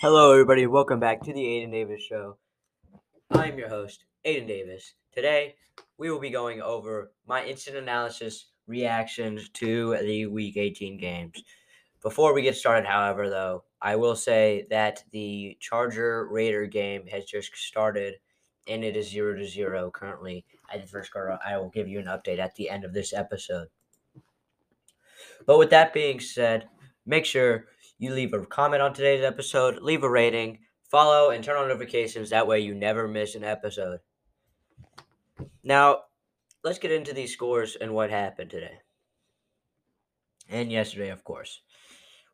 Hello, everybody. Welcome back to the Aiden Davis Show. I'm your host, Aiden Davis. Today, we will be going over my instant analysis reactions to the Week 18 games. Before we get started, however, though, I will say that the Charger Raider game has just started and it is 0 to 0 currently at first quarter. I will give you an update at the end of this episode. But with that being said, make sure you leave a comment on today's episode, leave a rating, follow, and turn on notifications. That way you never miss an episode. Now, let's get into these scores and what happened today. And yesterday, of course.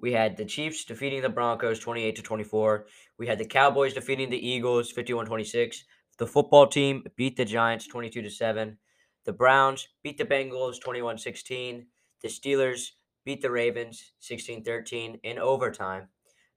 We had the Chiefs defeating the Broncos 28 to 24. We had the Cowboys defeating the Eagles 51 26. The football team beat the Giants 22 to 7. The Browns beat the Bengals 21 16. The Steelers beat the Ravens 16 13 in overtime.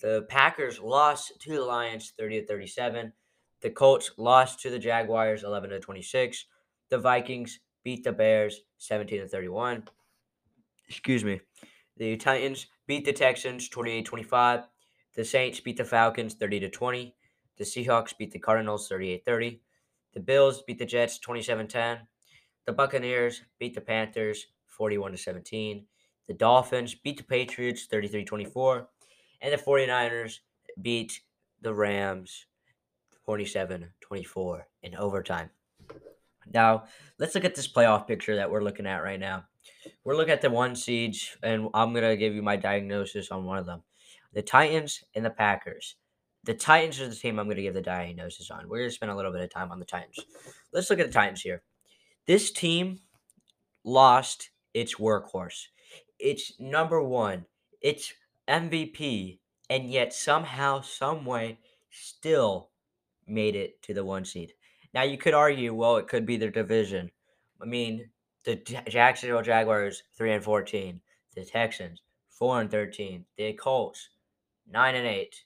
The Packers lost to the Lions 30 to 37. The Colts lost to the Jaguars 11 to 26. The Vikings beat the Bears 17 to 31. Excuse me. The Titans beat the Texans 28 25. The Saints beat the Falcons 30 to 20. The Seahawks beat the Cardinals 38 30. The Bills beat the Jets 27 10. The Buccaneers beat the Panthers 41 to 17. The Dolphins beat the Patriots 33 24. And the 49ers beat the Rams 27 24 in overtime. Now, let's look at this playoff picture that we're looking at right now. We're looking at the one seeds, and I'm going to give you my diagnosis on one of them the Titans and the Packers. The Titans are the team I'm going to give the diagnosis on. We're going to spend a little bit of time on the Titans. Let's look at the Titans here. This team lost its workhorse. It's number one. It's MVP, and yet somehow, some way, still made it to the one seed. Now you could argue, well, it could be their division. I mean, the Jacksonville Jaguars three and fourteen, the Texans four and thirteen, the Colts nine and eight,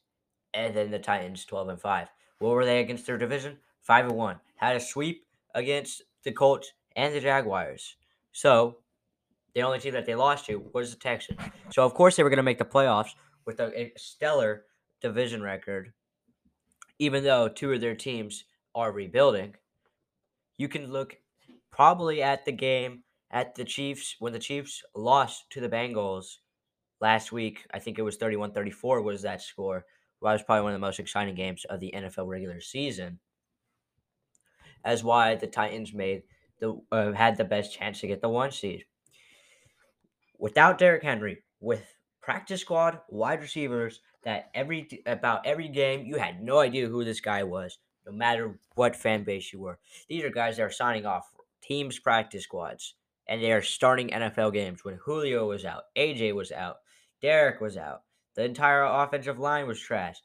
and then the Titans twelve and five. What were they against their division? Five and one. Had a sweep against the Colts and the Jaguars. So the only team that they lost to was the Texans. So of course they were going to make the playoffs with a, stellar division record, even though two of their teams are rebuilding. You can look probably at the game at the Chiefs when the Chiefs lost to the Bengals last week. I think it was 31 34 was that score. Well, that was probably one of the most exciting games of the NFL regular season. As why the Titans made the uh, had the best chance to get the one seed without Derrick Henry, with practice squad wide receivers that every about every game you had no idea who this guy was, no matter what fan base you were. These are guys that are signing off teams practice squads and they are starting NFL games when Julio was out, AJ was out, Derrick was out. The entire offensive line was trash.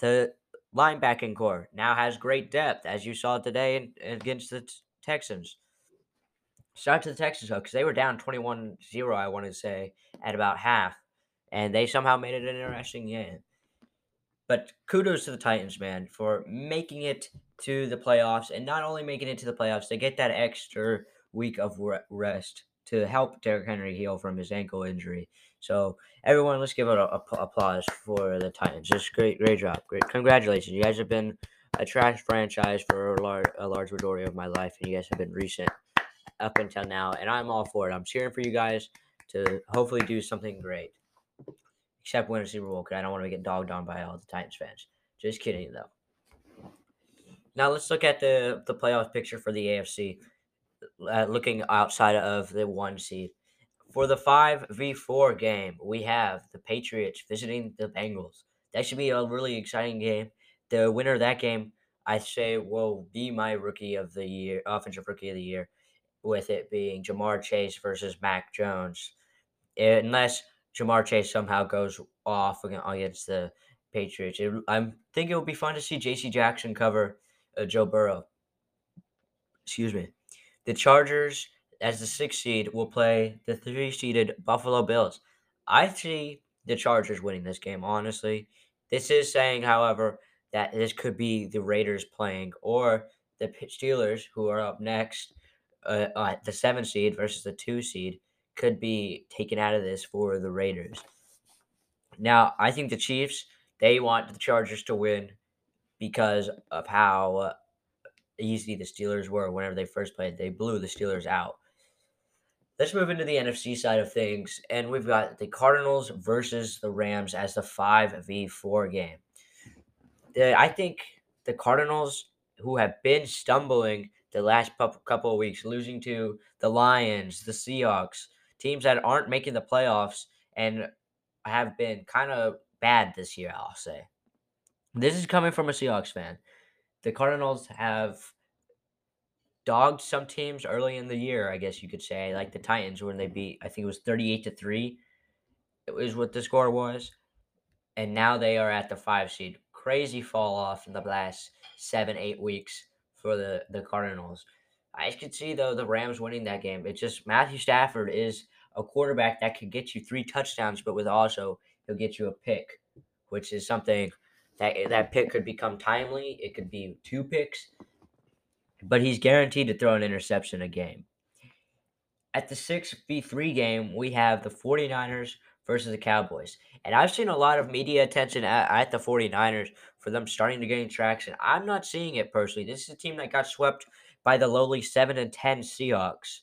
The linebacking corps now has great depth, as you saw today in, against the Texans. Shout out to the Texans though, because they were down 21-0, I want to say, at about half, and they somehow made it an interesting game. But kudos to the Titans, man, for making it to the playoffs, and not only making it to the playoffs, they get that extra week of rest to help Derrick Henry heal from his ankle injury. So everyone, let's give it a, a, applause for the Titans. Just great, great job, great, congratulations. You guys have been a trash franchise for a large, a large majority of my life, and you guys have been recent up until now, and I'm all for it. I'm cheering for you guys to hopefully do something great. Except win a Super Bowl, because I don't want to get dogged on by all the Titans fans. Just kidding, though. Now let's look at the the playoff picture for the AFC. Uh, looking outside of the one seed, for the five v four game, we have the Patriots visiting the Bengals. That should be a really exciting game. The winner of that game, I say, will be my rookie of the year, offensive rookie of the year with it being Ja'Marr Chase versus Mac Jones, unless Ja'Marr Chase somehow goes off against the Patriots. It, I think it would be fun to see J.C. Jackson cover uh, Joe Burrow. Excuse me. The Chargers, as the sixth seed, will play the three-seeded Buffalo Bills. I see the Chargers winning this game. Honestly, this is saying, however, that this could be the Raiders playing or the Steelers, who are up next, uh, uh, the seven seed versus the two seed could be taken out of this for the Raiders. Now, I think the Chiefs They want the Chargers to win because of how easy the Steelers were whenever they first played. They blew the Steelers out. Let's move into the NFC side of things, and we've got the Cardinals versus the Rams as the 5v4 game. I think the Cardinals, who have been stumbling the last couple of weeks, losing to the Lions, the Seahawks, teams that aren't making the playoffs and have been kind of bad this year, I'll say. This is coming from a Seahawks fan. The Cardinals have dogged some teams early in the year, I guess you could say, like the Titans when they beat I think it was 38 to 3. It was what the score was. And now they are at the 5 seed. Crazy fall off in the last 7 8 weeks for the the Cardinals. I could see though the Rams winning that game. It's just Matthew Stafford is a quarterback that could get you three touchdowns, but with also he'll get you a pick, which is something that that pick could become timely. It could be two picks, but he's guaranteed to throw an interception a game. At the 6v3 game, we have the 49ers versus the Cowboys. And I've seen a lot of media attention at, at, the 49ers for them starting to gain traction. I'm not seeing it personally. This is a team that got swept by the lowly 7 and 10 Seahawks.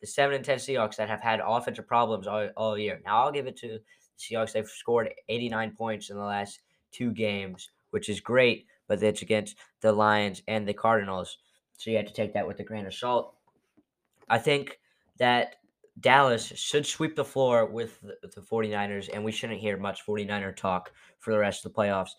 The 7 and 10 Seahawks that have had offensive problems all, all year. Now I'll give it to the Seahawks. They've scored 89 points in the last two games, which is great, but it's against the Lions and the Cardinals. So you have to take that with a grain of salt. I think that Dallas should sweep the floor with the, with the 49ers, and we shouldn't hear much 49er talk for the rest of the playoffs.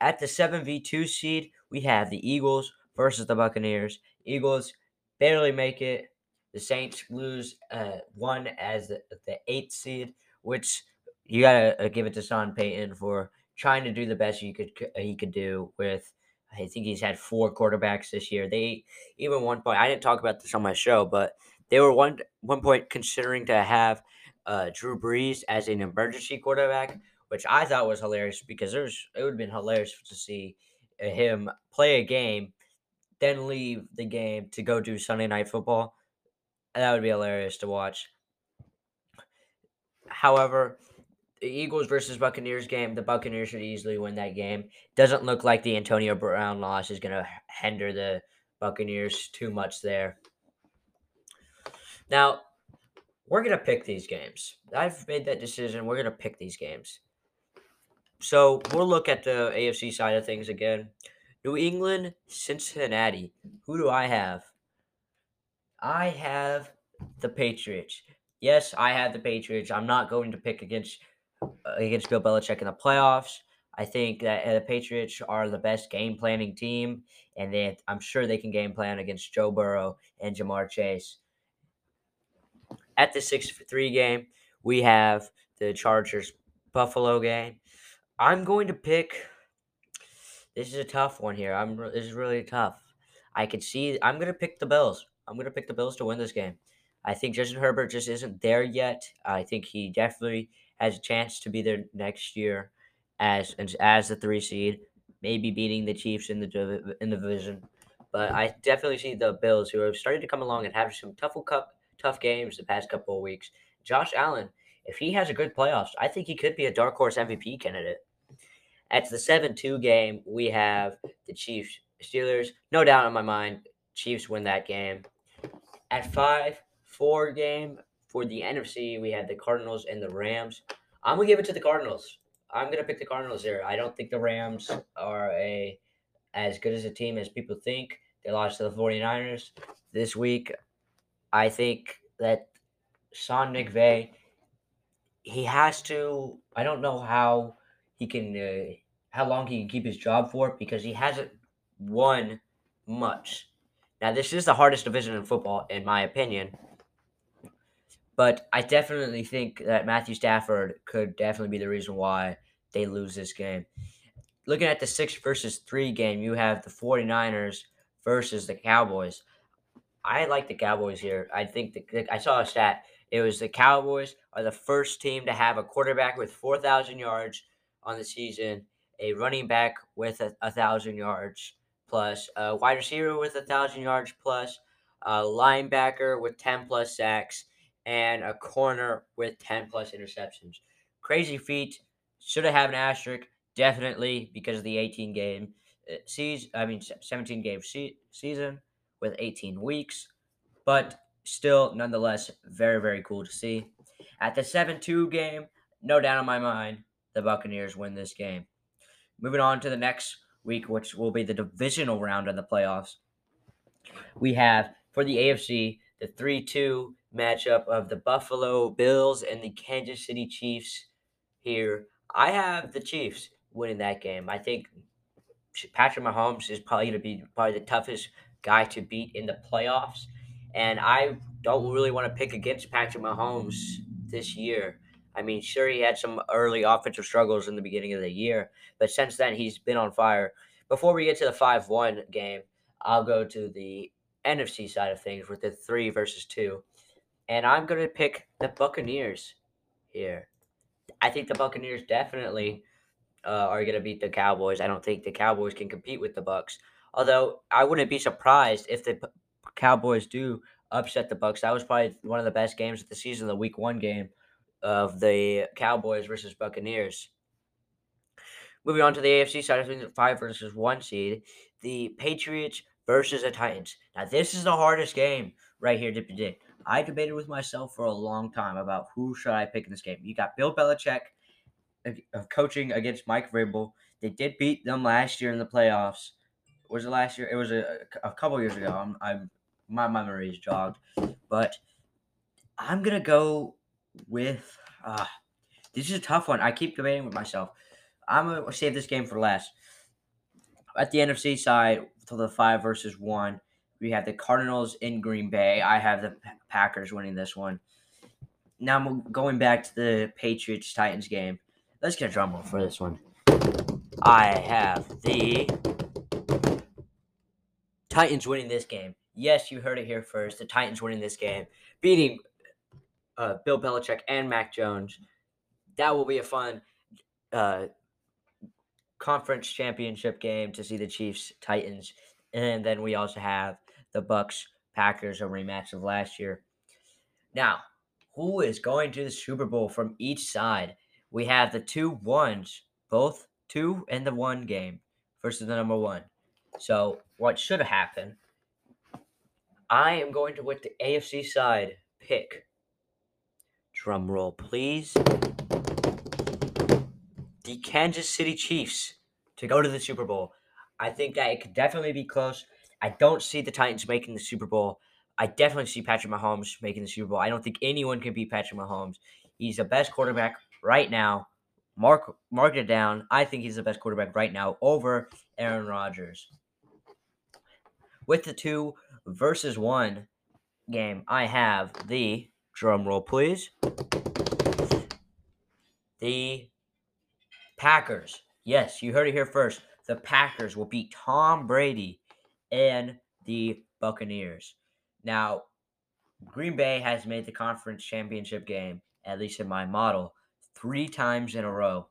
At the 7v2 seed, we have the Eagles versus the Buccaneers. Eagles barely make it. The Saints lose uh, one as the, the eighth seed, which you gotta uh, give it to Sean Payton for trying to do the best he could he could do with. I think he's had four quarterbacks this year. They even one point I didn't talk about this on my show, but they were one one point considering to have uh, Drew Brees as an emergency quarterback, which I thought was hilarious because there's it would have been hilarious to see him play a game, then leave the game to go do Sunday night football. That would be hilarious to watch. However, the Eagles versus Buccaneers game, the Buccaneers should easily win that game. Doesn't look like the Antonio Brown loss is going to hinder the Buccaneers too much there. Now, we're going to pick these games. I've made that decision. We're going to pick these games. So we'll look at the AFC side of things again. New England, Cincinnati. Who do I have? I have the Patriots. Yes, I have the Patriots. I'm not going to pick against against Bill Belichick in the playoffs. I think that uh, the Patriots are the best game planning team, and they, I'm sure they can game plan against Joe Burrow and Ja'Marr Chase. At the 6 3 game, we have the Chargers Buffalo game. I'm going to pick. This is a tough one here. I'm. This is really tough. I could see. I'm going to pick the Bills. I'm going to pick the Bills to win this game. I think Justin Herbert just isn't there yet. I think he definitely has a chance to be there next year as as the three seed, maybe beating the Chiefs in the in the division. But I definitely see the Bills who have started to come along and have some tough cup tough games the past couple of weeks. Josh Allen, if he has a good playoffs, I think he could be a dark horse MVP candidate. At the seven two game, we have the Chiefs Steelers. No doubt in my mind, Chiefs win that game. At five four game, for the NFC, we had the Cardinals and the Rams. I'm gonna give it to the Cardinals. I'm gonna pick the Cardinals here. I don't think the Rams are a as good as a team as people think. They lost to the 49ers this week. I think that Sean McVay, he has to. I don't know how he can, uh, how long he can keep his job for because he hasn't won much. Now, this is the hardest division in football, in my opinion. But I definitely think that Matthew Stafford could definitely be the reason why they lose this game. Looking at the six versus three game, you have the 49ers versus the Cowboys. I like the Cowboys here. I think the, I saw a stat. It was the Cowboys are the first team to have a quarterback with 4,000 yards on the season, a running back with a, a thousand yards plus, a wide receiver with a thousand yards plus, a linebacker with 10 plus sacks, and a corner with 10 plus interceptions. Crazy feat. Should have had an asterisk. definitely because of the 18 game uh, season. I mean, 17 game se- season with 18 weeks, but still, nonetheless, very very cool to see. At the 7-2 game, no doubt in my mind, the Buccaneers win this game. Moving on to the next week, which will be the divisional round of the playoffs. We have for the AFC the 3 2 matchup of the Buffalo Bills and the Kansas City Chiefs here. I have the Chiefs winning that game. I think Patrick Mahomes is probably going to be probably the toughest guy to beat in the playoffs. And I don't really want to pick against Patrick Mahomes this year. I mean, sure, he had some early offensive struggles in the beginning of the year, but since then, he's been on fire. Before we get to the 5 1 game, I'll go to the NFC side of things with the three versus two. And I'm going to pick the Buccaneers here. I think the Buccaneers definitely uh, are going to beat the Cowboys. I don't think the Cowboys can compete with the Bucks. Although I wouldn't be surprised if the Cowboys do upset the Bucks. That was probably one of the best games of the season, the Week One game of the Cowboys versus Buccaneers. Moving on to the AFC side of things, five versus one seed, the Patriots versus the Titans. Now, this is the hardest game right here to predict. I debated with myself for a long time about who should I pick in this game. You got Bill Belichick of coaching against Mike Vrabel. They did beat them last year in the playoffs. Was it last year? It was a, a couple years ago. I'm, I'm my memory is jogged, but I'm gonna go with. Uh, this is a tough one. I keep debating with myself. I'm gonna save this game for last. At the NFC side, to the five versus one, we have the Cardinals in Green Bay. I have the Packers winning this one. Now I'm going back to the Patriots Titans game. Let's get a drum roll for this one. I have the Titans winning this game. Yes, you heard it here first. The Titans winning this game, beating uh, Bill Belichick and Mac Jones. That will be a fun uh, conference championship game to see the Chiefs Titans, and then we also have the Bucks Packers, a rematch of last year. Now, who is going to the Super Bowl from each side? We have the two ones, both two and the one game versus the number one. So, what should happen? I am going to, with the AFC side, pick. Drum roll, please the Kansas City Chiefs to go to the Super Bowl. I think that it could definitely be close. I don't see the Titans making the Super Bowl. I definitely see Patrick Mahomes making the Super Bowl. I don't think anyone can beat Patrick Mahomes. He's the best quarterback right now. Mark mark it down. I think he's the best quarterback right now over Aaron Rodgers. With the two versus one game, I have the drum roll, please. The Packers. Yes, you heard it here first. The Packers will beat Tom Brady and the Buccaneers. Now, Green Bay has made the conference championship game, at least in my model, three times in a row,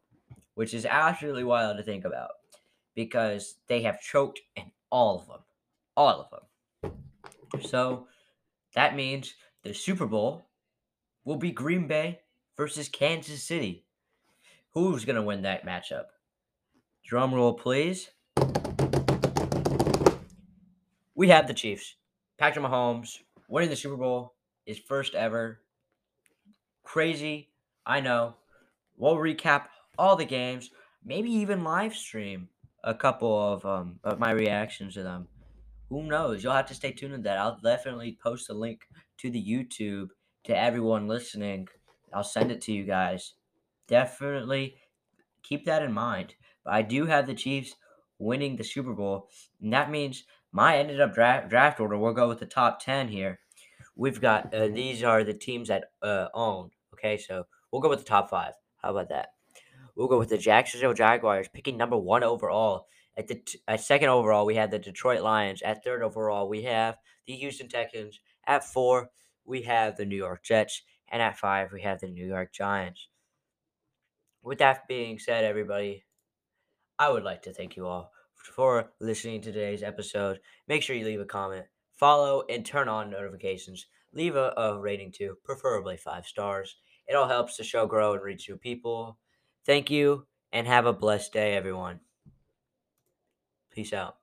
which is absolutely wild to think about because they have choked in all of them. All of them. So that means the Super Bowl will be Green Bay versus Kansas City. Who's going to win that matchup? Drum roll, please. We have the Chiefs. Patrick Mahomes winning the Super Bowl, his first ever. Crazy, I know. We'll recap all the games, maybe even live stream a couple of um of my reactions to them. Who knows? You'll have to stay tuned to that. I'll definitely post a link to the YouTube to everyone listening. I'll send it to you guys definitely keep that in mind. But I do have the Chiefs winning the Super Bowl, and that means my ended up draft draft order. We'll go with the top ten here. We've got uh, these are the teams that uh, own. Okay, so we'll go with the top five. How about that? We'll go with the Jacksonville Jaguars picking number one overall. At the t- at second overall, we have the Detroit Lions. At third overall, we have the Houston Texans. At four, we have the New York Jets, and at five, we have the New York Giants with that being said, everybody, I would like to thank you all for listening to today's episode. Make sure you leave a comment, follow, and turn on notifications. Leave a, a rating too, preferably five stars. It all helps the show grow and reach new people. Thank you, and have a blessed day, everyone. Peace out.